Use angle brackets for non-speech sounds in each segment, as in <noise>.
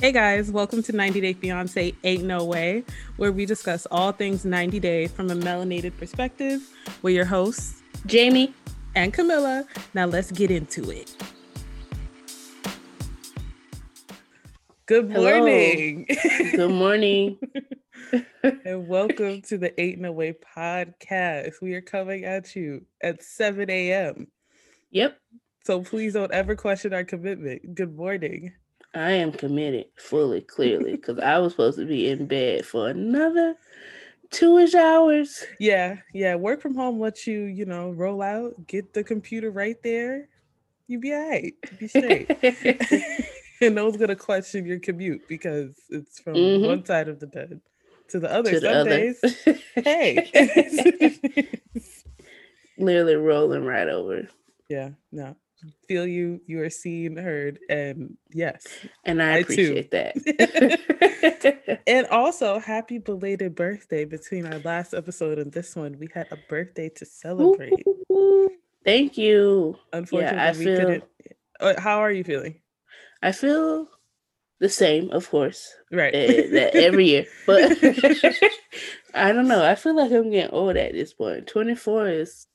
Hey guys, welcome to 90 Day Fiance Ain't No Way, where we discuss all things 90 Day from a melanated perspective. We're your hosts, Jamie and Camilla. Now let's get into it. Good morning. Good morning. <laughs> and welcome to the Ain't No Way podcast. We are coming at you at 7 a.m. Yep. So please don't ever question our commitment. Good morning. I am committed fully, clearly, because I was supposed to be in bed for another two-ish hours. Yeah, yeah. Work from home lets you, you know, roll out, get the computer right there. You be all right. Be straight. <laughs> and no one's gonna question your commute because it's from mm-hmm. one side of the bed to the other. To Some days, hey. <laughs> Literally rolling right over. <laughs> Yeah, no feel you you are seen heard and yes and i, I appreciate that. <laughs> And <laughs> also happy belated birthday between our last episode and this one. We had a birthday to celebrate. Thank you. Unfortunately yeah, I we feel, couldn't uh, how are you feeling? I feel the same of course right. uh, every year but <laughs> i don't know. I feel like i'm getting old at this point. 24 is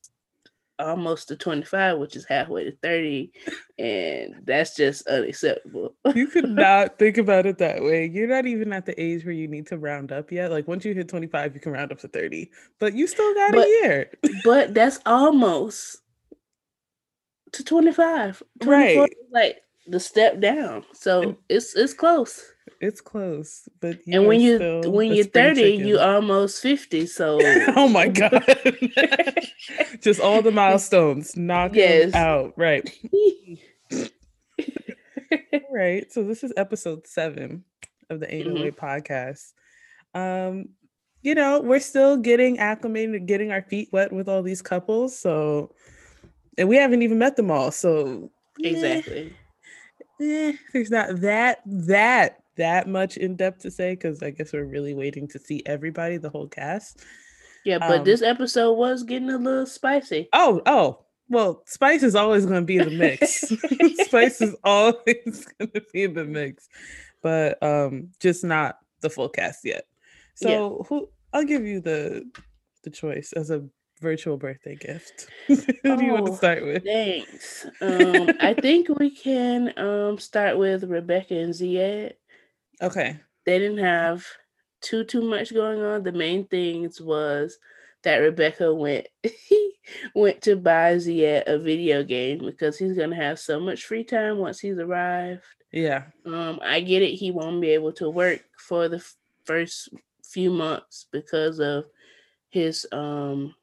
almost to 25, which is halfway to 30. And that's just unacceptable. <laughs> you could not think about it that way. You're not even at the age where you need to round up yet. Like once you hit 25, you can round up to 30, but you still got but, a year. but that's almost to 25. Right. Like the step down. So it's it's close. It's close, but and when you when you're 30, chicken. you almost 50. <laughs> So oh my god. <laughs> Just all the milestones knock yes. out. Right. <laughs> right. So this is episode seven of the Ain't No Way mm-hmm. podcast. Um, you know, we're still getting acclimated, getting our feet wet with all these couples. So and we haven't even met them all. So exactly. Eh, eh, there's not that that that much in depth to say because I guess we're really waiting to see everybody, the whole cast. Yeah, but um, this episode was getting a little spicy. Oh, oh. Well, spice is always going to be in the mix. <laughs> spice is always <laughs> going to be in the mix, but um, just not the full cast yet. So, yeah. who? I'll give you the the choice as a virtual birthday gift. <laughs> Who oh, do you want to oh, start with? Thanks. Um, I think we can um start with Rebecca and Zied. Okay. They didn't have too too much going on. The main things was that Rebecca went <laughs> went to buy Zied a video game because he's gonna have so much free time once he's arrived. Yeah. Um, I get it. He won't be able to work for the f- first few months because of his um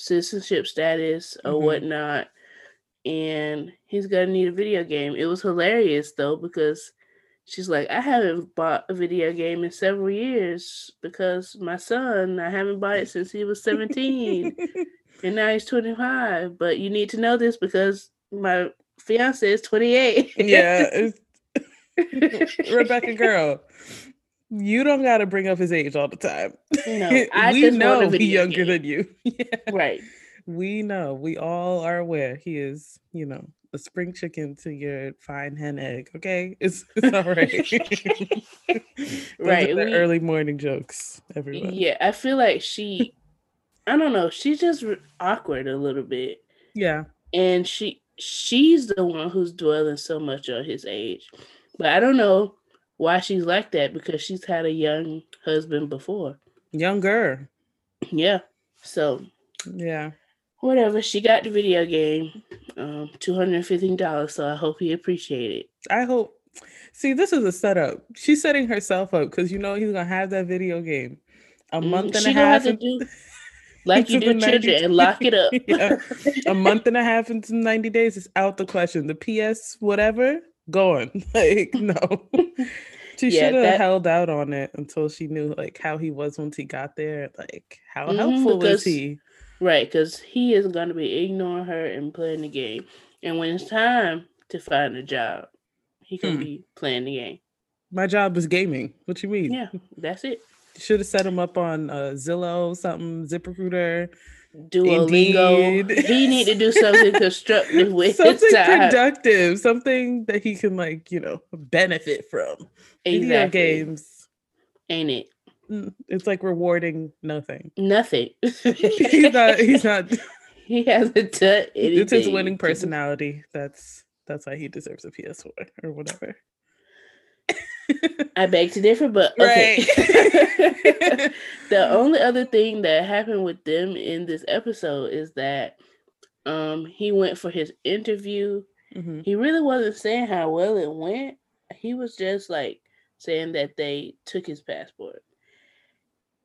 citizenship status or mm-hmm. whatnot, and he's gonna need a video game. It was hilarious though because she's like, I haven't bought a video game in several years because my son, I haven't bought it since he was <laughs> 17 and now he's 25. But you need to know this because my fiance is 28. yeah. <laughs> Rebecca girl, you don't got to bring up his age all the time. No, <laughs> I we know he's younger game. than you. <laughs> yeah. Right. We know. We all are aware he is, you know, a spring chicken to your fine hen egg. Okay, <laughs> it's, it's all right. right, we, early morning jokes. Everyone. Yeah, I feel like she. I don't know. She's just awkward a little bit. Yeah, and she she's the one who's dwelling so much on his age, but I don't know why she's like that because she's had a young husband before. Younger. Yeah. So. Yeah whatever. She got the video game, um, two hundred fifteen dollars. So I hope he appreciate it. I hope. See, this is a setup. She's setting herself up because you know he's gonna have that video game a mm, month and a half. To do, <laughs> like you do children and lock it up. <laughs> yeah. A month and a half into ninety days is out the question. The PS whatever gone. <laughs> Like no. She yeah, should have that... held out on it until she knew like how he was once he got there. Like how mm-hmm, helpful was he? Right, because he is going to be ignoring her and playing the game. And when it's time to find a job, he can hmm. be playing the game. My job is gaming. What you mean? Yeah, that's it. Should have set him up on uh, Zillow, something, ZipRecruiter, Duolingo. Indeed. He need to do <laughs> something constructive with something productive, something that he can like you know benefit from. Exactly. Video games, ain't it? Mm, it's like rewarding nothing. Nothing. <laughs> <laughs> he's not. He's not. He hasn't done anything. It's his winning personality. That's that's why he deserves a PS4 or whatever. I beg to differ, but <laughs> okay. Right. <laughs> the only other thing that happened with them in this episode is that um he went for his interview. Mm-hmm. He really wasn't saying how well it went. He was just like saying that they took his passport.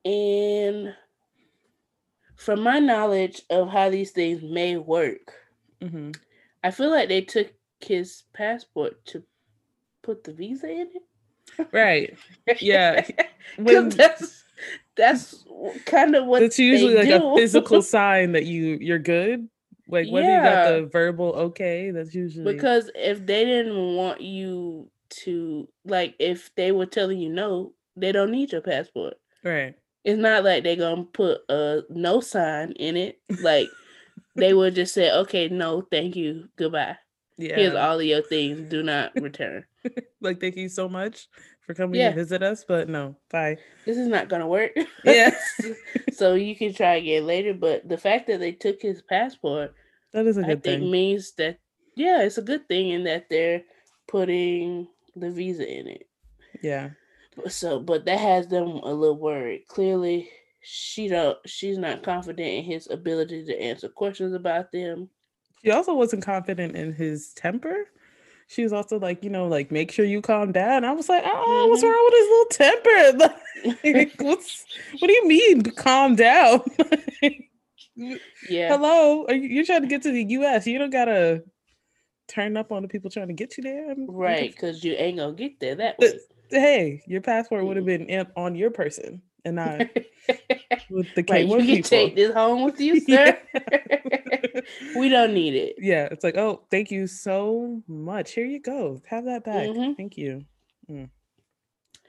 And from my knowledge of how these things may work, mm-hmm. I feel like they took his passport to put the visa in it. Right. Yeah. <laughs> When, that's that's kind of what it's usually like do. a physical <laughs> sign that you you're good. Like whether yeah. you got the verbal okay, that's usually because if they didn't want you to like if they were telling you no, they don't need your passport. Right. It's not like they're gonna put a no sign in it. Like <laughs> they would just say, okay, no, thank you, goodbye. Yeah. Here's all of your things. Do not return. <laughs> like, thank you so much for coming yeah. to visit us, but no, bye. This is not gonna work. <laughs> Yes. <laughs> so you can try again later. But the fact that they took his passport, that is a good I thing. means that yeah, it's a good thing in that they're putting the visa in it. Yeah. So, but that has them a little worried. Clearly, she don't. She's not confident in his ability to answer questions about them. She also wasn't confident in his temper. She was also like, you know, like make sure you calm down. I was like, oh, what's mm-hmm. wrong with his little temper? <laughs> Like, <laughs> what's what do you mean calm down? <laughs> yeah. Hello, you, you're trying to get to the U.S. You don't gotta turn up on the people trying to get you there, right? Because you ain't gonna get there that way. Hey, your passport would have mm-hmm. been on your person and I <laughs> with the K1 right, you can take this home with you, <laughs> sir. <laughs> we don't need it. Yeah, it's like, oh, thank you so much. Here you go. Have that back. Mm-hmm. Thank you. Mm.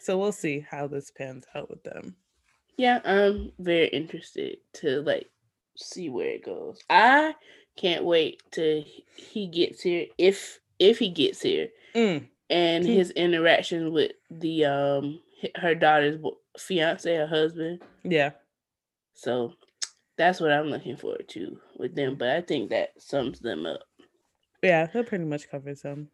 So we'll see how this pans out with them. Yeah, I'm very interested to like see where it goes. I can't wait to he gets here. If if he gets here, mm. and his interaction with the um her daughter's fiance or husband. Yeah. So that's what I'm looking forward to with them. But I think that sums them up. Yeah, that pretty much covers them.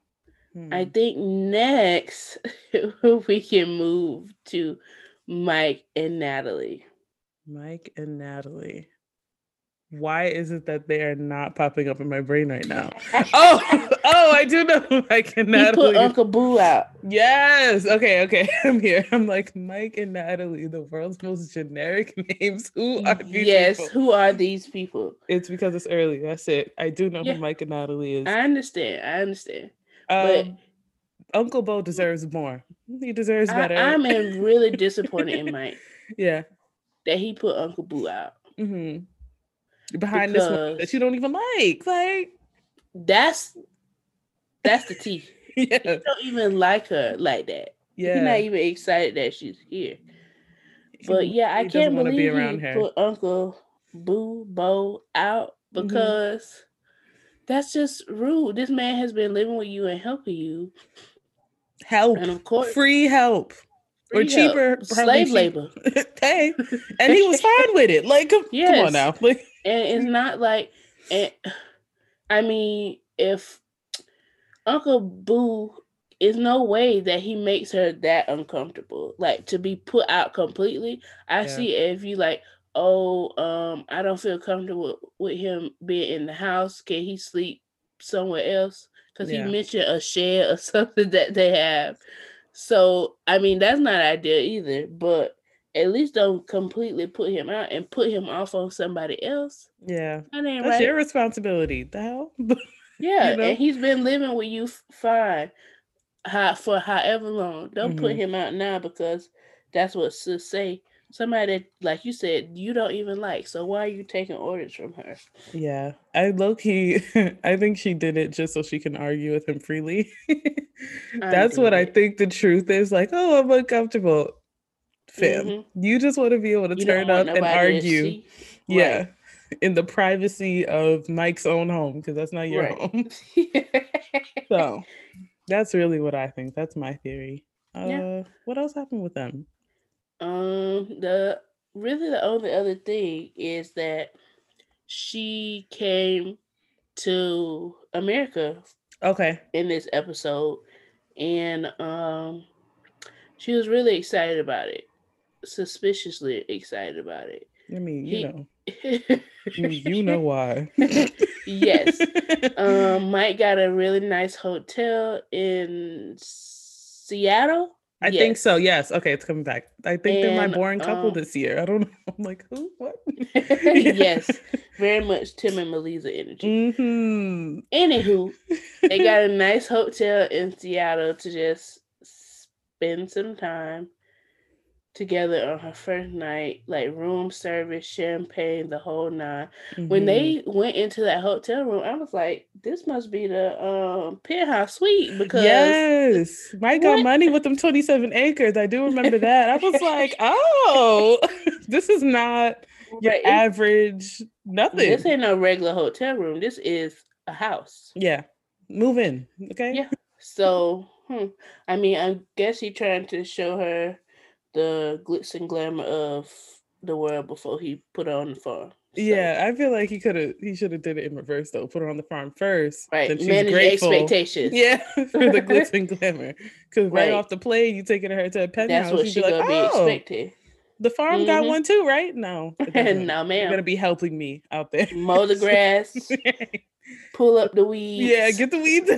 Hmm. I think next <laughs> we can move to Mike and Natalie. Mike and Natalie why is it that they are not popping up in my brain right now? oh, <laughs> oh, I do know I and Natalie. He put Uncle Boo out. Yes. Okay. Okay. <laughs> I'm here. I'm like Mike and Natalie, the world's most generic <laughs> names. Who are these? People? Yes. People? Who are these people? It's because it's early. That's it. I do know yeah. who Mike and Natalie is. I understand. I understand. Um, but Uncle Bo deserves more. He deserves better. I, am really disappointed in Mike. Yeah. That he put Uncle Boo out. Mm-hmm behind because this one that you don't even like. Like that's that's the tea. <laughs> yeah. You don't even like her like that. Yeah. You're not even excited that she's here. But yeah, I can't believe be around he her. put Uncle Boo Bo out mm-hmm. because mm-hmm. that's just rude. This man has been living with you and helping you. Help. And of course free help or cheaper slave cheap. labor. <laughs> hey, and he was fine with it. Like, come, yes. come on now. <laughs> Like, and it's not like, and I mean, if Uncle Boo is no way that he makes her that uncomfortable, like to be put out completely. I yeah. see if you like, oh, um, I don't feel comfortable with him being in the house. Can he sleep somewhere else? Because yeah. he mentioned a shed or <laughs> something that they have. So I mean that's not ideal either, but at least don't completely put him out and put him off on somebody else. Yeah. That ain't that's right. your responsibility. The hell? <laughs> yeah, you know? and he's been living with you fine how, for however long. Don't mm-hmm. put him out now because that's what sis say somebody that, like you said, you don't even like. So why are you taking orders from her? Yeah, I low key, <laughs> I think she did it just so she can argue with him freely. <laughs> That's what I think the truth is. Like, oh, I'm uncomfortable. Fam, mm-hmm. you just want to be able to you turn up and argue. Yeah. in the privacy of Mike's own home because that's not your Right. home. <laughs> So that's really what I think. That's my theory. Uh, Yeah. What else happened with them? Um, the really the only other thing is that she came to America Okay. in this episode, and um, she was really excited about it, suspiciously excited about it. I mean, you He- know, <laughs> you, you know why. <laughs> yes. <laughs> Um, Mike got a really nice hotel in Seattle. I think so. Yes. Okay, it's coming back. I think they're my And, boring couple um, this year. I don't <laughs> know. I'm like, who? What? <laughs> yes, <laughs> very much Tim and Melissa energy. hmm Anywho, they got a nice hotel in Seattle to just spend some time together on her first night, like room service, champagne, the whole nine. When Mhm. they went into that hotel room, I was like, this must be the um penthouse suite because Yes, Mike got money with them 27 acres. I do remember that. I was like, <laughs> oh, <laughs> this is not your Right, average nothing. this ain't no regular hotel room. This is a house. yeah, move in. Okay. Yeah. So, hmm, I mean, I guess he trying to show her the glitz and glamour of the world before he put her on the farm. So, Yeah, I feel like he could have, he should have did it in reverse though. Put her on the farm first. right. Then she's Manage grateful. expectations. Yeah, <laughs> for the glitz <laughs> and glamour. Because right. Right. off the plane, you taking her to a penthouse. That's what you'd she be like, gonna be oh, expecting. the farm got Mhm. one too, right? No, <laughs> it doesn't. You're gonna be helping me out there. Mow the grass, pull up the weeds. yeah, get the weeds.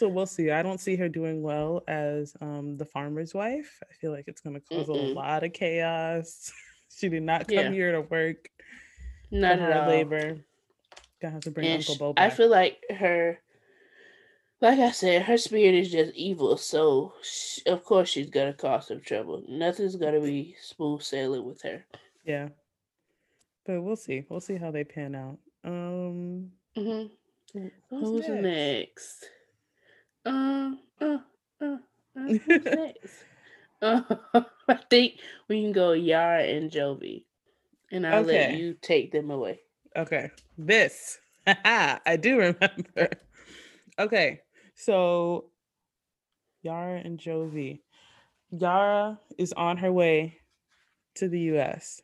So we'll see. I don't see her doing well as um the farmer's wife. I feel like it's gonna cause a Mm-mm. lot of chaos. <laughs> she did not come Yeah. here to work Not at all. labor. Gonna have to bring And Uncle Bo I feel like her, like I said, her spirit is just evil. So sh- of course she's gonna cause some trouble. Nothing's gonna be smooth sailing with her. yeah. But we'll see. We'll see how they pan out. Um hmm who's Who's next? next? Um, uh, uh, uh, <laughs> next? Uh, <laughs> I think we can go Yara and Jovi, and I'll let you take them away. Okay, this <laughs> I do remember. Okay, so Yara and Jovi. Yara is on her way to the US.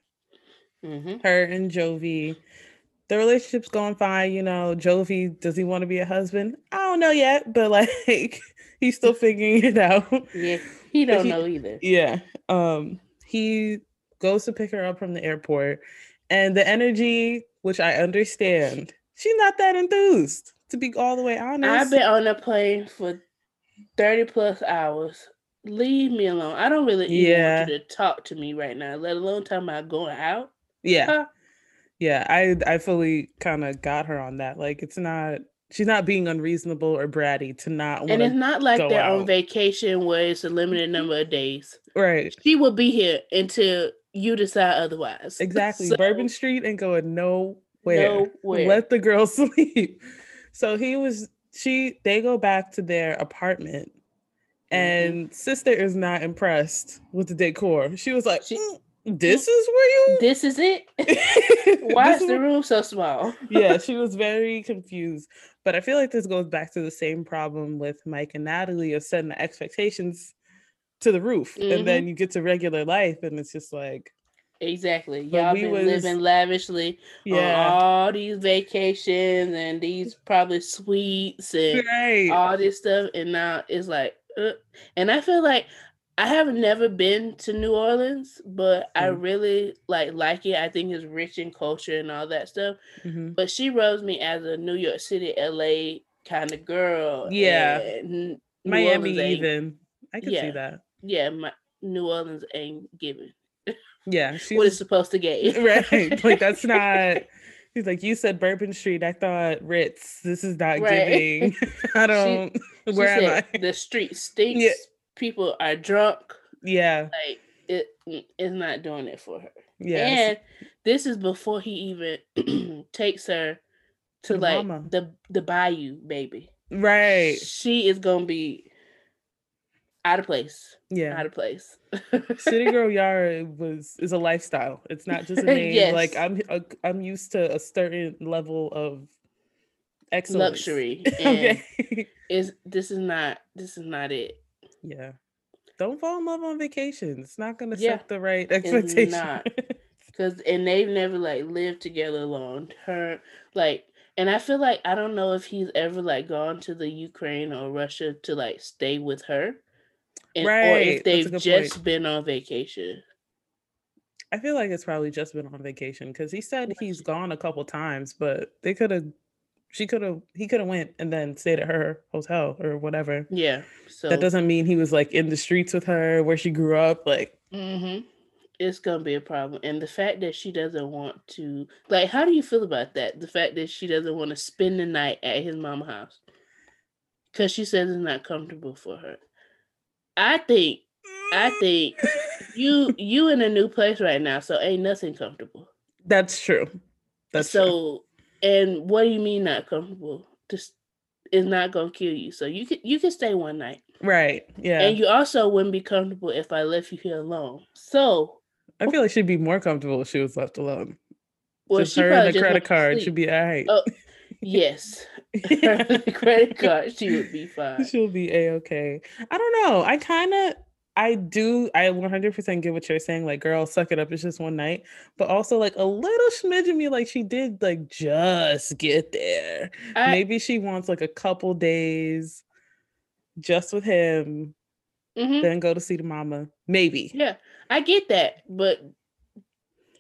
hmm Her and Jovi, the relationship's going fine. You know, Jovi, does he want to be a husband? I don't know yet, but <laughs> like he's still <laughs> figuring it out. Yeah, he don't he- know either. Yeah. Um, he goes to pick her up from the airport, and the energy, which I understand, she's not that enthused. To be all the way honest, I've been on a plane for thirty plus hours. Leave me alone. I don't really even want you to talk to me right now, let alone talking about going out. yeah, Huh? Yeah. I I fully kind of got her on that. Like, it's not she's not being unreasonable or bratty to not And it's not like they're out. on vacation where it's a limited number of days. right. She will be here until you decide otherwise. <laughs> Exactly. So, Bourbon Street ain't going nowhere. Nowhere. Let the girl <laughs> sleep. So he was she they go back to their apartment Mm-hmm. and sister is not impressed with the decor. She was like, She- "Mm, this is where you This is it. <laughs> Why is the room so small? <laughs> yeah, she was very confused. But I feel like this goes back to the same problem with Mike and Natalie of setting the expectations to the roof. Mhm. And then you get to regular life and it's just like, Exactly. Y'all been was- living lavishly on all these vacations and these probably suites and Right. all this stuff, and now it's like, uh, and I feel like I have never been to New Orleans, but I Mm. really like like it. I think it's rich in culture and all that stuff. Mhm. But she rubs me as a New York City, LA kind of girl. Yeah. Miami even. I can see that. Yeah, my, New Orleans ain't giving Yeah, <laughs> she's what it's supposed to get. <laughs> right. Like that's <laughs> not. He's like, you said Bourbon Street. I thought Ritz. This is not Right. giving. I don't. She where am said, I? The street stinks. People are drunk. Yeah. Like it mm, not doing it for her. Yeah. And this is before he even <clears throat> takes her to, the like mama. the the bayou, baby. right. She is gonna be. out of place. Yeah, out of place. <laughs> City Girl Yara was is a lifestyle. It's not just a <laughs> name. yes. Like I'm uh, I'm used to a certain level of excellence. luxury. <laughs> okay, is this is not this is not it. Yeah, don't fall in love on vacation. It's not to yeah. set the right <laughs> expectation. Because <laughs> and they've never like lived together long term. Like and I feel like I don't know if he's ever like gone to the Ukraine or Russia to like stay with her. And, right. Or if they've just point. been on vacation. I feel like it's probably just been on vacation because he said he's gone a couple times, but they could have she could have he could have went and then stayed at her hotel or whatever. Yeah. So that doesn't mean he was like in the streets with her where she grew up. Like mm-hmm it's gonna be a problem. And the fact that she doesn't want to like how do you feel about that? The fact that she doesn't want to spend the night at his mama house. Cause she says it's not comfortable for her. I think I think you you in a new place right now, so ain't nothing comfortable. That's true. That's so true. And what do you mean not comfortable? Just is not gonna kill you. So you can you can stay one night. Right. Yeah. And you also wouldn't be comfortable if I left you here alone. So I feel like she'd be more comfortable if she was left alone. Well, just she her and the credit card should be all right. Oh, <laughs> yes. <laughs> <laughs> credit card, she would be fine. She'll be a okay. I don't know. I kind of, I do, I 100% get what you're saying. Like, girl, suck it up. It's just one night. But also, like, a little smidge of me, like, she did, like, just get there. I, Maybe she wants, like, a couple days just with him, mm-hmm. then go to see the mama. Maybe. Yeah. I get that, but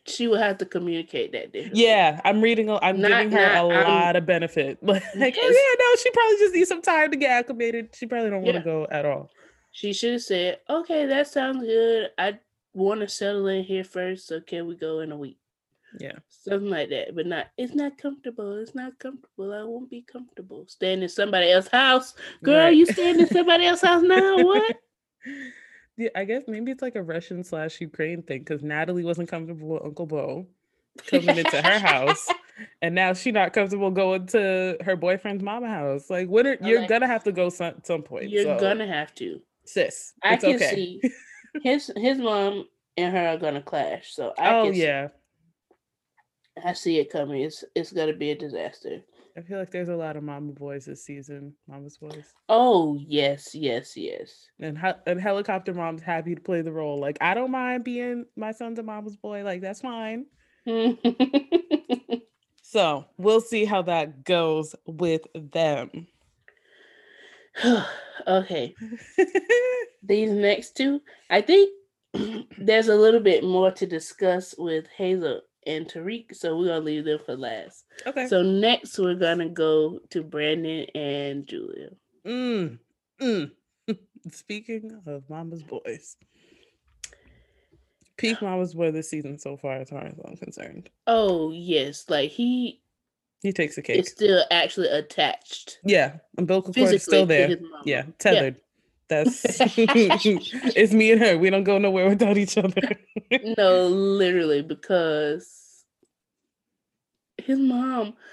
she would have to communicate that. Yeah, I'm reading. I'm not, giving her not, a I'm, lot of benefit. <laughs> Like, yes. oh yeah, no, she probably just needs some time to get acclimated. She probably don't want to yeah. go at all. She should have said, "Okay, that sounds good. I want to settle in here first, so can we go in a week?" Yeah, something like that. But not. It's not comfortable. It's not comfortable. I won't be comfortable staying in somebody else's house. Girl, right. you staying in somebody else's house <laughs> now? What? <laughs> Yeah, I guess maybe it's like a Russian slash Ukraine thing because Natalie wasn't comfortable with Uncle Bo coming into her house, <laughs> and now she's not comfortable going to her boyfriend's mama house. Like, what? Are, you're like, gonna have to go some some point. You're so. gonna have to, sis. I can okay. see <laughs> his his mom and her are gonna clash. So I oh yeah, I see it coming. It's it's gonna be a disaster. I feel like there's a lot of mama boys this season. Mama's boys. Oh yes, yes, yes. And and helicopter mom's happy to play the role. Like I don't mind being my son's a mama's boy. Like that's fine. <laughs> so we'll see how that goes with them. <sighs> okay. <laughs> These next two, I think <clears throat> there's a little bit more to discuss with Hazel and Tarik. So we're gonna leave them for last. Okay. So next we're gonna go to Brandon and Julia. Mm. Mm. <laughs> Speaking of Mama's boys. Peak <sighs> Mama's boy this season so far, as far as I'm concerned. Oh yes, like he he takes a cake. It's still actually attached. Yeah, umbilical cord is still there. Yeah, tethered. Yeah. That's <laughs> it's me and her. We don't go nowhere without each other. no, literally, because his mom. <sighs>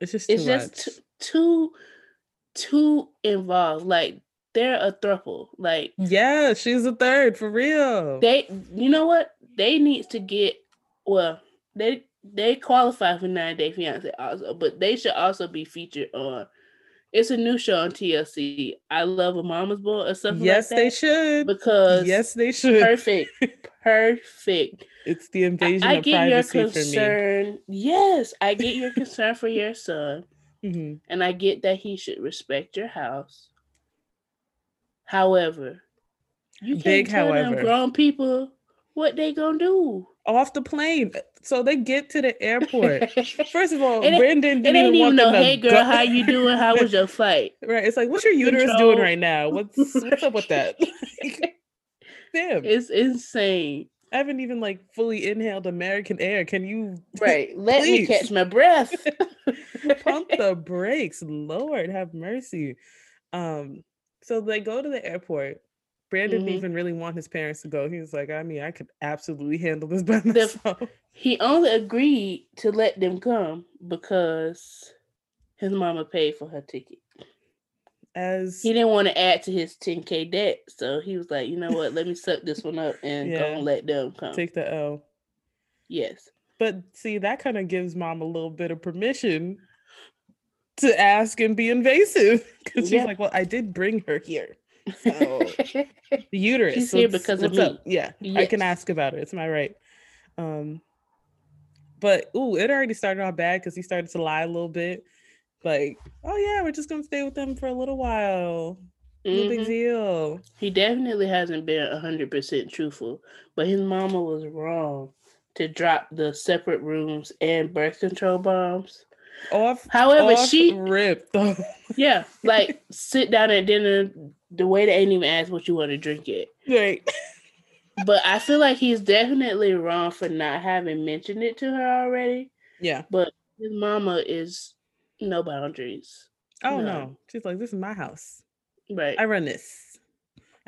It's just it's just t- too too involved. Like they're a thruple. Like yeah, she's a third for real. They, you know what? They need to get well. They they qualify for 90 Day Fiance also, but they should also be featured on it's a new show on TLC. I love a mama's boy or something yes, like they should. Because yes, they should. Perfect. <laughs> Perfect. It's the invasion I, I get your concern. Yes, I get your concern for your son. <laughs> Mm-hmm. And I get that he should respect your house. However, you can't Big tell however. them grown people what they gonna do off the plane. So they get to the airport. <laughs> First of all, it Brandon didn't even, even know, hey girl, go- how you doing? How was your flight? <laughs> right. It's like, what's your uterus Control. doing right now? What's what's up with <laughs> that? Damn. It's insane. I haven't even like fully inhaled American air. Can you right? Let me catch my breath. Pump the brakes, Lord have mercy. Um, so they go to the airport. Brandon mm-hmm. didn't even really want his parents to go. He was like, I mean, I could absolutely handle this by <laughs> myself. The, he only agreed to let them come because his mama paid for her ticket. as he didn't want to add to his 10k debt, so he was like, you know what, let me <laughs> suck this one up and yeah. go and let them come. Take the L. Yes. But see, that kind of gives mom a little bit of permission to ask and be invasive <laughs> because she's like, "Well, I did bring her here, so the uterus. She's here because of me. Up? Yeah, yes. I can ask about it. It's my right." Um, but ooh, it already started off bad because he started to lie a little bit. Like, oh yeah, we're just gonna stay with them for a little while. No mm-hmm. big deal. He definitely hasn't been hundred percent truthful, but his mama was wrong to drop the separate rooms and birth control bombs. Off. However, off she ripped. <laughs> yeah, like sit down at dinner the way they ain't even ask what you want to drink it. Right. but I feel like he's definitely wrong for not having mentioned it to her already. Yeah. But his mama is no boundaries. Oh no. no. She's like, this is my house. Right. I run this.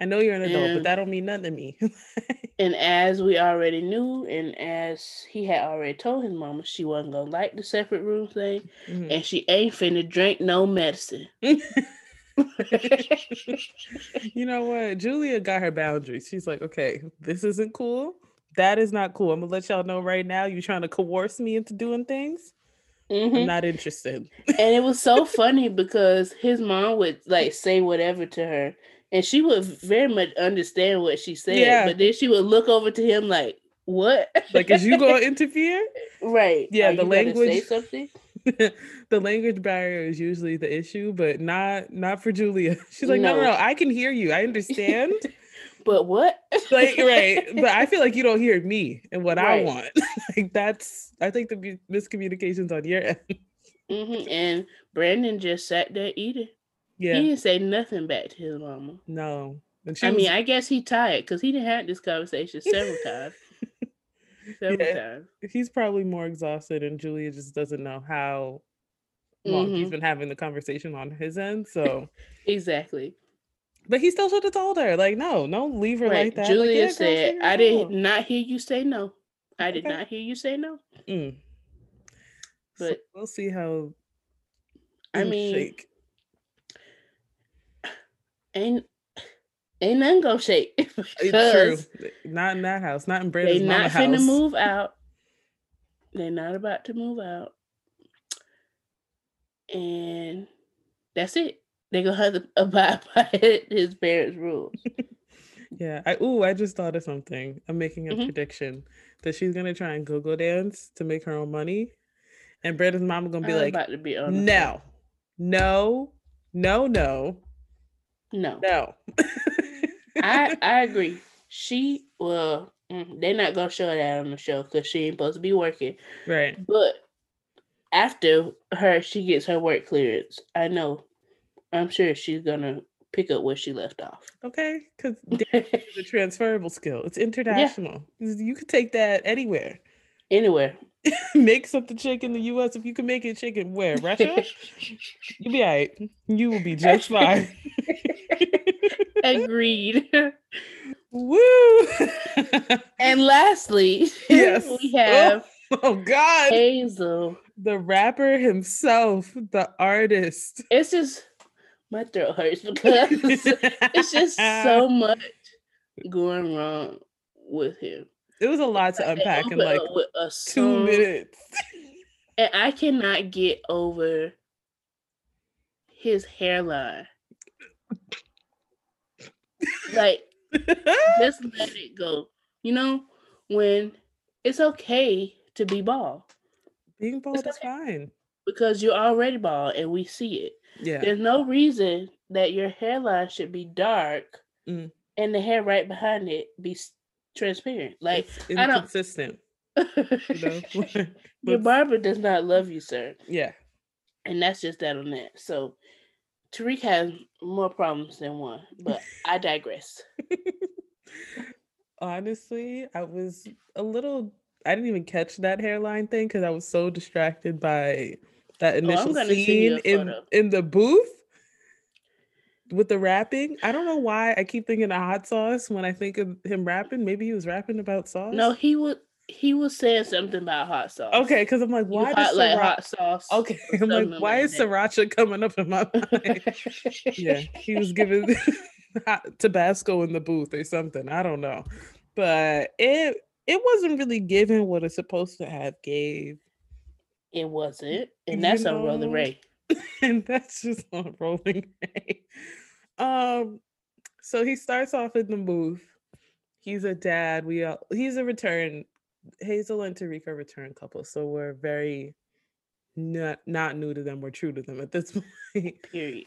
I know you're an adult, and, but that don't mean nothing to me. <laughs> and as we already knew, and as he had already told his mama, she wasn't gonna like the separate room thing, mm-hmm. and she ain't finna drink no medicine. <laughs> you know what? Julia got her boundaries. She's like, okay, this isn't cool. That is not cool. I'm gonna let y'all know right now. You're trying to coerce me into doing things. Mm-hmm. I'm not interested. and it was so <laughs> funny because his mom would like say whatever to her, and she would very much understand what she said. Yeah. But then she would look over to him like, "What? Like, is you gonna <laughs> interfere?" Right? Yeah. Are the language. Say something. <laughs> the language barrier is usually the issue, but not not for Julia. <laughs> She's like, no, no, no, no I can hear you. I understand. but what? like, right. But I feel like you don't hear me and what right. I want. like that's I think the miscommunications on your end. Mm-hmm. And Brandon just sat there eating. Yeah. He didn't say nothing back to his mama. No. I was... mean, I guess he tired because he didn't have this conversation several times. <laughs> several yeah. times. He's probably more exhausted, and Julia just doesn't know how long mm-hmm. he's been having the conversation on his end. So <laughs> exactly. But he still should have told her, like, no, don't leave her right. like that. Julia like, yeah, said, "I did not hear you say no. I did okay. not hear you say no." Mm. But so we'll see how. I mean, shake ain't ain't nothing gonna shake. <laughs> True. Not in that house. Not in Brandon's They not finna house. move out. They're not about to move out. And that's it. They're gonna have to <laughs> abide by <laughs> his parents' rules. yeah. I ooh, I just thought of something. I'm making a mm-hmm. prediction that she's gonna try and go-go dance to make her own money. And Brandon's mom gonna be I'm like, be no, no, no, no. No. No. I <laughs> I agree. She well, mm, they're not gonna show that on the show because she ain't supposed to be working. Right. But after her, she gets her work clearance. I know. I'm sure she's gonna pick up where she left off. Okay, because it's <laughs> a transferable skill. It's international. Yeah. You could take that anywhere. Anywhere. <laughs> make something chicken in the US. If you can make it chicken where? Russia? You'll be all right. You will be just fine. Agreed. <laughs> Woo! and lastly, <laughs> yes. we have oh, oh God Hazel. The rapper himself, the artist. It's just my throat hurts because <laughs> it's just so much going wrong with him. It was a lot to unpack in like two minutes. and I cannot get over his hairline. Like, <laughs> just let it go. You know, when it's okay to be bald. Being bald it's is okay. fine. Because you're already bald and we see it. Yeah. There's no reason that your hairline should be dark mm. and the hair right behind it be transparent. Like it's inconsistent. I don't... you know? <laughs> <laughs> Your barber does not love you, sir. Yeah. And that's just that on that. So Tarik has more problems than one, but I digress. <laughs> Honestly, I was a little I didn't even catch that hairline thing because I was so distracted by that oh, initial oh, scene in in the booth with the rapping. I don't know why I keep thinking of hot sauce when I think of him rapping. Maybe he was rapping about sauce. No, he would. He was saying something about hot sauce. Okay, because I'm like, why you hot, like hot sauce? Okay, I'm like, why like is that. sriracha coming up in my <laughs> mind? yeah, he was giving <laughs> hot Tabasco in the booth or something. I don't know, but it it wasn't really given what it's supposed to have gave, It wasn't, and You that's on Rolling Ray. <laughs> and that's just on Rolling Ray. Um, so he starts off in the booth. He's a dad. We all he's a return. Hazel and Tarik are return couple, so we're very not not new to them. We're true to them at this <laughs> point. Period.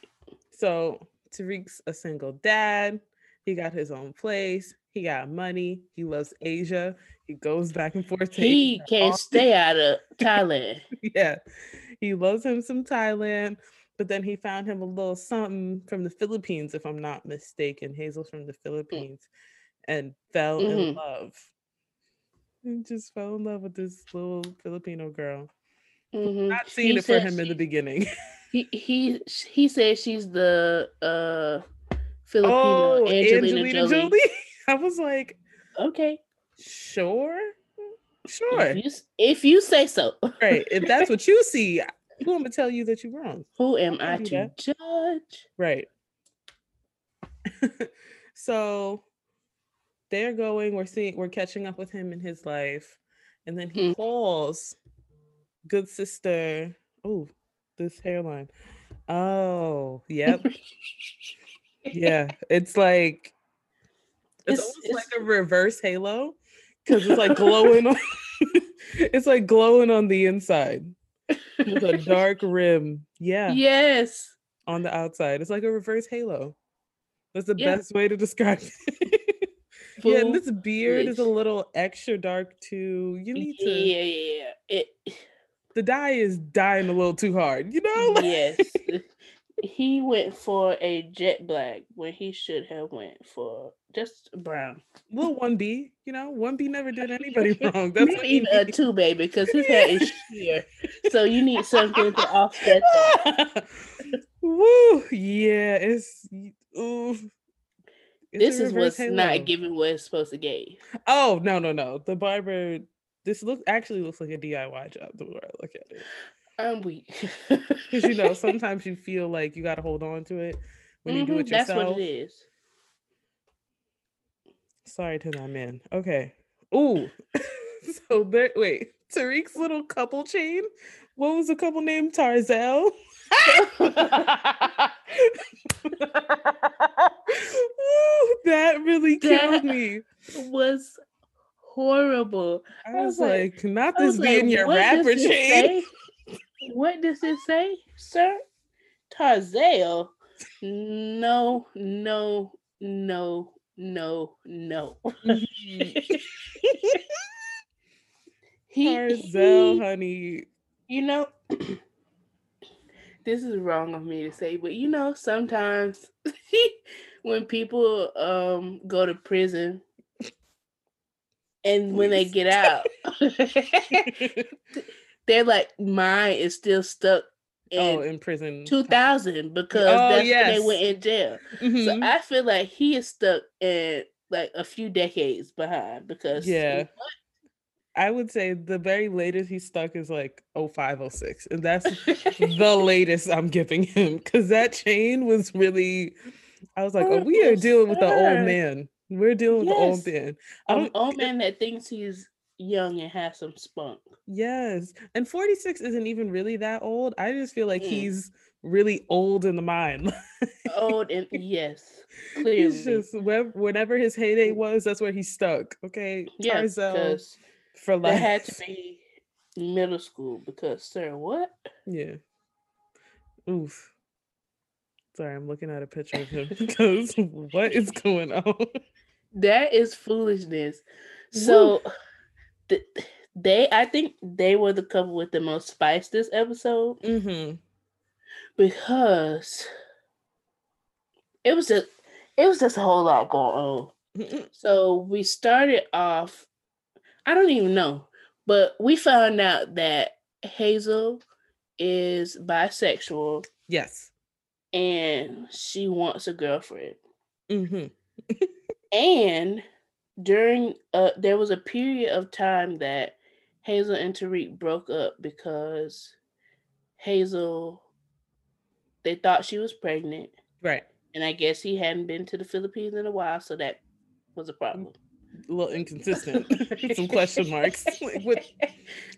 So Tarik's a single dad. He got his own place. He got money. He loves Asia. He goes back and forth. He Asia can't all- stay out of <laughs> Thailand. yeah, he loves him some Thailand. But then he found him a little something from the Philippines, if I'm not mistaken. Hazel's from the Philippines, and fell in Mhm. love. And just fell in love with this little Filipino girl. Mhm. Not seeing He it for him in the beginning. He he he said she's the uh Filipino oh, Angelina, Angelina Jolie. Jolie. <laughs> I was like, Okay, sure, sure. if you, if you say so. right. If that's what you <laughs> see, who am gonna tell you that you're wrong? Who am I to that. judge? Right. <laughs> so they're going, we're seeing we're catching up with him in his life. And then he Mm. calls good sister. Oh, this hairline. Oh, yep. yeah. It's like it's, It's- almost it's- like a reverse halo. Because it's like glowing <laughs> on <laughs> it's like glowing on the inside with a dark <laughs> rim. Yeah Yes. on the outside. It's like a reverse halo. That's the Yeah. best way to describe it. Yeah, and this beard is a little extra dark too. You need to. Yeah, yeah, yeah. It, <sighs> The dye is dying a little too hard. You know. Yes. <laughs> he went for a jet black when he should have went for just brown. little one B. You know, one B never did anybody <laughs> wrong. That's you even a two baby because his hair is <laughs> sheer. So you need something to offset that. Woo! Yeah, it's ooh. This is what's not giving what it's supposed to give. Oh no no no! The barber. This look actually looks like a DIY job. The more I look at it. Um, I'm weak. <laughs> because you know <laughs> sometimes you feel like you got to hold on to it when you do it mm-hmm, That's what it is. Sorry to that man. Okay. Ooh. <laughs> so there. Wait. Tarik's little couple chain. What was the couple name? Tarzell. <laughs> Ooh, that really killed That- me. was horrible. I I was was like- like, not this was being like, your "What rapper chain. <laughs> What does it say, sir? Tarzale? No, no, no, no, no. <laughs> He, Tarzell, he- honey. you know, <clears throat> this is wrong of me to say, but you know, sometimes <laughs> when people um go to prison and when they get out, <laughs> they're like mine is still stuck oh, in in prison. 2000 because Oh, that's when they went in jail. So Mhm. I feel like he is stuck in like a few decades behind because Yeah. I would say the very latest he's stuck is like 05, 06. And that's the <laughs> latest I'm giving him because that chain was really. I was like, oh, we Oh, are dealing with the old man. We're dealing with the old man. I don't. old man that thinks he's young and has some spunk. Yes, and 46 isn't even really that old. I just feel like Mm. he's really old in the mind. Old and <laughs> yes, clearly. he's just whenever his heyday was, that's where he's stuck. Okay, yeah, because for life. that had to be middle school because sir, what? Yeah. Oof. Sorry, I'm looking at a picture of him <laughs> because what is going on? That is foolishness. So th- they I think they were the couple with the most spice this episode Mm-hmm. because it was just it was just a whole lot going on. So we started off, I don't even know, but we found out that Hazel is bisexual Yes. and she wants a girlfriend. Mm-hmm. And during uh there was a period of time that Hazel and Tarik broke up because Hazel they thought she was pregnant. Right. And I guess he hadn't been to the Philippines in a while, so that was a problem. A little inconsistent. <laughs> Some question marks. <laughs> Like, what,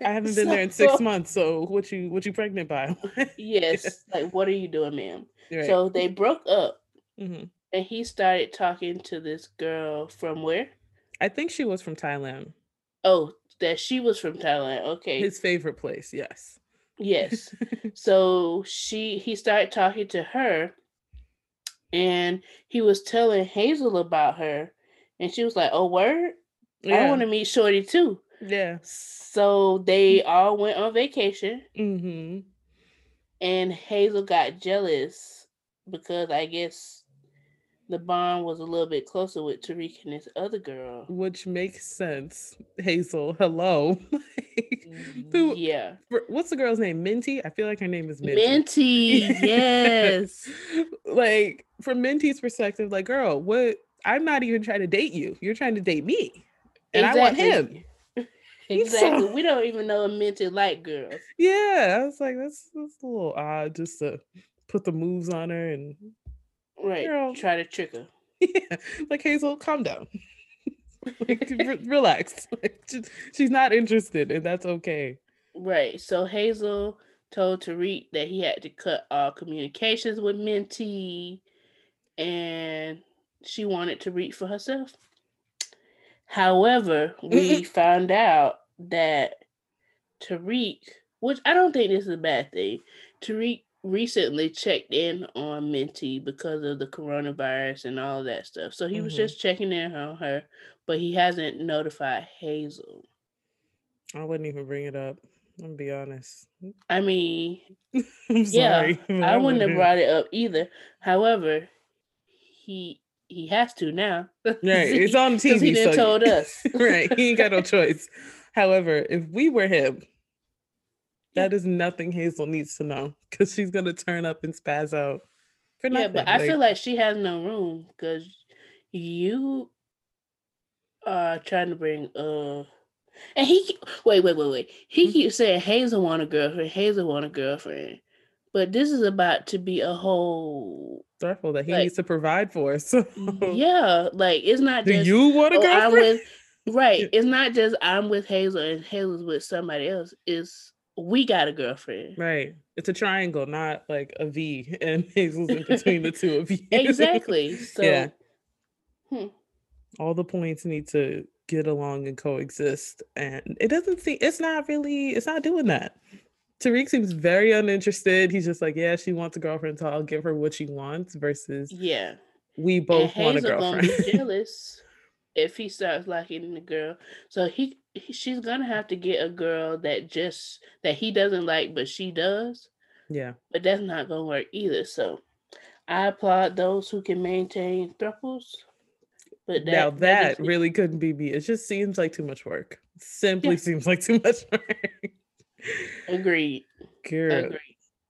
I haven't been so, there in six months, so what you what you pregnant by? <laughs> yes. Like what are you doing, ma'am? Right. So they broke up. Mm-hmm. And he started talking to this girl from where? I think she was from Thailand. Oh, that she was from Thailand. Okay. His favorite place, yes. Yes. so she he started talking to her and he was telling Hazel about her and she was like, "Oh, word? Yeah. I want to meet Shorty too." Yeah. So they all went on vacation. Mm-hmm. And Hazel got jealous because I guess the bond was a little bit closer with Tarik and his other girl. Which makes sense. Hazel, hello. <laughs> Who, yeah. What's the girl's name? Minty? I feel like her name is Minty. Minty, <laughs> yes. like, from Minty's perspective, like, girl, what? I'm not even trying to date you. You're trying to date me. And exactly. I want him. <laughs> Exactly. So, we don't even know a Minty like girl. Yeah. I was like, that's, that's a little odd just to put the moves on her and Right. Girl. Try to trick her. <laughs> Yeah. Like Hazel, calm down. <laughs> like, re- relax. Like, she's not interested, and that's okay. Right. So Hazel told Tarik that he had to cut all communications with Minty, and she wanted to read for herself. However, we found out that Tarik, which I don't think this is a bad thing, Tarik recently checked in on Minty because of the coronavirus and all that stuff. So he mm-hmm. was just checking in on her, but he hasn't notified Hazel. I wouldn't even bring it up. I'm gonna be honest. I mean, <laughs> yeah, <laughs> I wouldn't have brought it up either. However, he he has to now. <laughs> Right, it's on <laughs> TV. He didn't so told us. <laughs> right, he ain't got no choice. However, if we were him, that is nothing Hazel needs to know because she's gonna turn up and spaz out. For nothing. Yeah, but I feel like she has no room because you are trying to bring uh and he wait, wait, wait, wait. He mm-hmm. keeps saying Hazel want a girlfriend, Hazel want a girlfriend. But this is about to be a whole circle that he like, needs to provide for. <laughs> So yeah, like it's not Do you want a girlfriend? Oh, with, right. <laughs> It's not just I'm with Hazel and Hazel's with somebody else. It's we got a girlfriend. Right. It's a triangle, not like a V, <laughs> and Hazel's in between the two of you. exactly. So, yeah. Hmm. All the points need to get along and coexist, and it doesn't seem. It's not really. It's not doing that. Tarik seems very uninterested. He's just like, yeah, she wants a girlfriend, so I'll give her what she wants. Versus, yeah, we both want a girlfriend. Gonna be <laughs> jealous if he starts liking the girl. So he, he, she's gonna have to get a girl that just that he doesn't like, but she does. Yeah. But that's not gonna work either. So I applaud those who can maintain thruples. But that, now that, that really couldn't be me. It just seems like too much work. Simply yeah. seems like too much work. <laughs> Agreed. Girl. Agreed.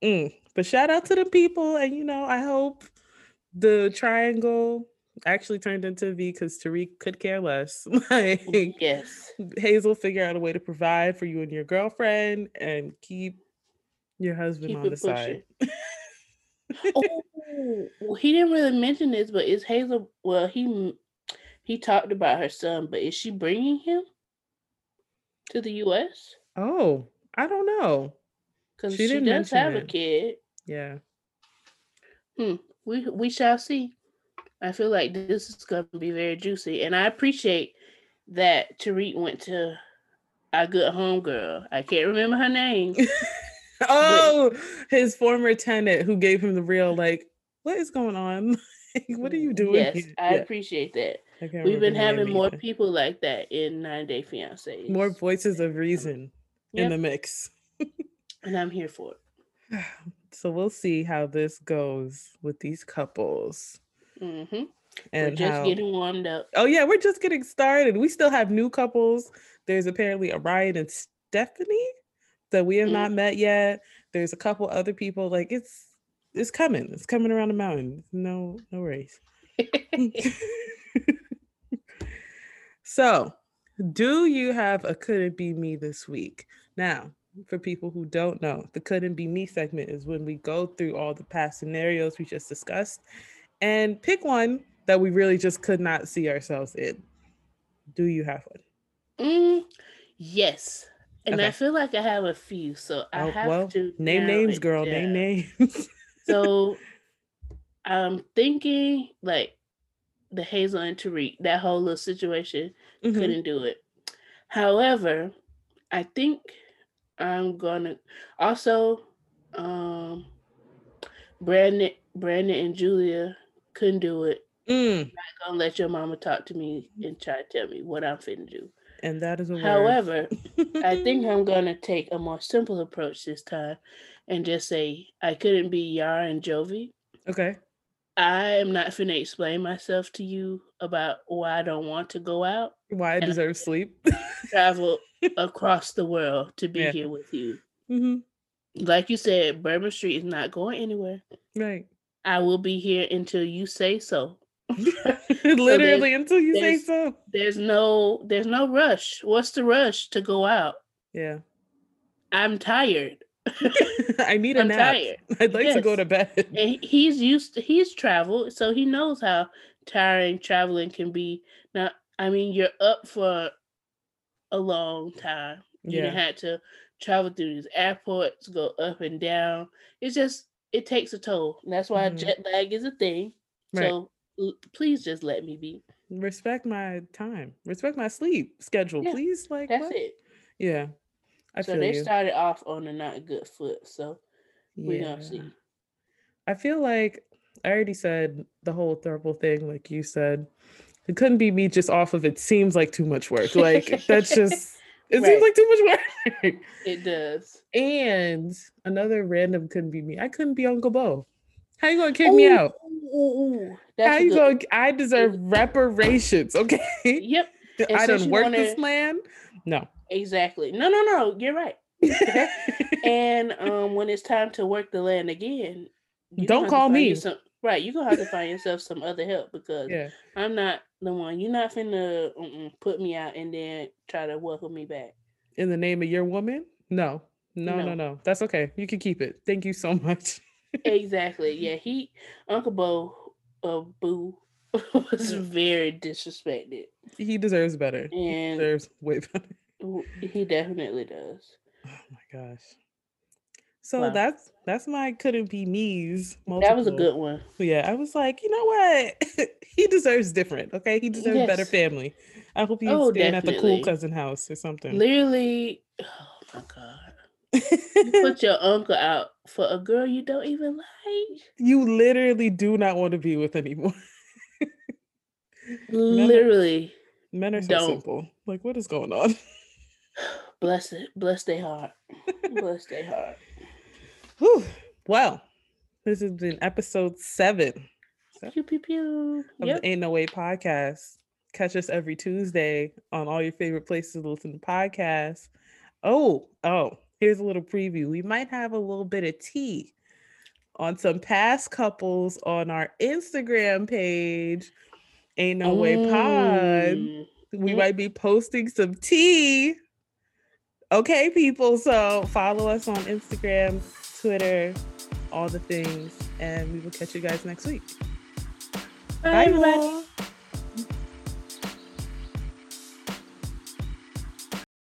Mm. But shout out to the people, and you know, I hope the triangle actually turned into V because Tarik could care less. <laughs> like, yes, Hazel figure out a way to provide for you and your girlfriend and keep your husband keep on the side. oh, well, he didn't really mention this, but is Hazel? Well, he he talked about her son, but is she bringing him to the U.S.? Oh, I don't know. Because she, she does have it. a kid. Yeah. Hmm. We we shall see. I feel like this is going to be very juicy, and I appreciate that Tarik went to our good homegirl. I can't remember her name. <laughs> oh, but, his former tenant who gave him the real like, what is going on? <laughs> what are you doing? Yes, here? I yeah. appreciate that. We've been having more either. people like that in 90 Day Fiance. More voices of reason yep. in the mix. <laughs> and I'm here for it. <sighs> So we'll see how this goes with these couples. Mm-hmm. And we're just how, getting warmed up. Oh yeah, we're just getting started. We still have new couples. There's apparently a Orion and Stephanie that we have mm-hmm. not met yet. There's a couple other people. Like it's it's coming. It's coming around the mountain. No, no worries. <laughs> <laughs> So, do you have a couldn't be me this week? Now, for people who don't know, the couldn't be me segment is when we go through all the past scenarios we just discussed and pick one that we really just could not see ourselves in. Do you have one? Mm, yes. And okay. I feel like I have a few, so I oh, have well, to name names, girl. Down. Name names. <laughs> so I'm thinking like the Hazel and Tarik, that whole little situation mm-hmm. couldn't do it. However, I think I'm gonna also um Brandon Brandon and Julia couldn't do it. Mm. I'm not gonna let your mama talk to me and try to tell me what I'm finna do. And that is a However, I think <laughs> I'm gonna take a more simple approach this time and just say I couldn't be Yara and Jovi. Okay. I am not finna explain myself to you about why I don't want to go out. Why I deserve I sleep. travel <laughs> across the world to be yeah. here with you. Mm-hmm. Like you said, Bourbon Street is not going anywhere. Right. I will be here until you say so. <laughs> <laughs> Literally so until you say so. There's no there's no rush. What's the rush to go out? Yeah. I'm tired. <laughs> I need a I'm nap. Tired. <laughs> I'd like yes. to go to bed. And he's used to, he's traveled, so he knows how tiring traveling can be. Now, I mean, you're up for a long time. You yeah. had to travel through these airports, go up and down. It's just it takes a toll. And that's why mm-hmm. jet lag is a thing. Right. So l- please just let me be. Respect my time. Respect my sleep schedule, yeah, please. Like that's what? it. Yeah. I so they you. started off on a not good foot. So we yeah. gonna see. I feel like I already said the whole throuple thing, like you said. It couldn't be me just off of it seems like too much work. Like that's just <laughs> it right. seems like too much work. it does. And another random couldn't be me. I couldn't be Uncle Bo. How you gonna kick ooh, me out? Ooh, ooh. How you gonna I deserve reparations, okay? Yep. <laughs> And I don't work wanna... this land. No. Exactly. No, no, no. You're right. <laughs> and um, when it's time to work the land again, don't call me. Some, right, you're gonna have to find yourself some other help because yeah. I'm not the one. You're not finna put me out and then try to welcome me back. In the name of your woman? No, no, no, no. no. That's okay. You can keep it. Thank you so much. exactly. Yeah, <laughs> he Uncle Bo uh Boo <laughs> was very disrespected. He deserves better. And he deserves way better. He definitely does. <laughs> Oh my gosh. So wow. that's that's my couldn't be me's. Multiple. That was a good one. Yeah, I was like, you know what? <laughs> he deserves different. Okay, he mm, deserves yes. better family. I hope he's oh, staying definitely. at the cool cousin house or something. Literally, <sighs> oh my god. you <laughs> put your uncle out for a girl you don't even like. You literally do not want to be with anymore. literally. Men are, men are so don't. simple. Like, what is going on? Bless it. Bless their heart. Bless their <laughs> heart. Whew. Well, this has been episode seven pew, pew, pew. of yep. the Ain't No Way podcast. Catch us every Tuesday on all your favorite places to listen to podcasts. Oh, oh, here's a little preview. We might have a little bit of tea on some past couples on our Instagram page. Ain't no mm. way pod. We mm. might be posting some tea Okay, people. So follow us on Instagram, Twitter, all the things, and we will catch you guys next week. Bye, Bye everybody.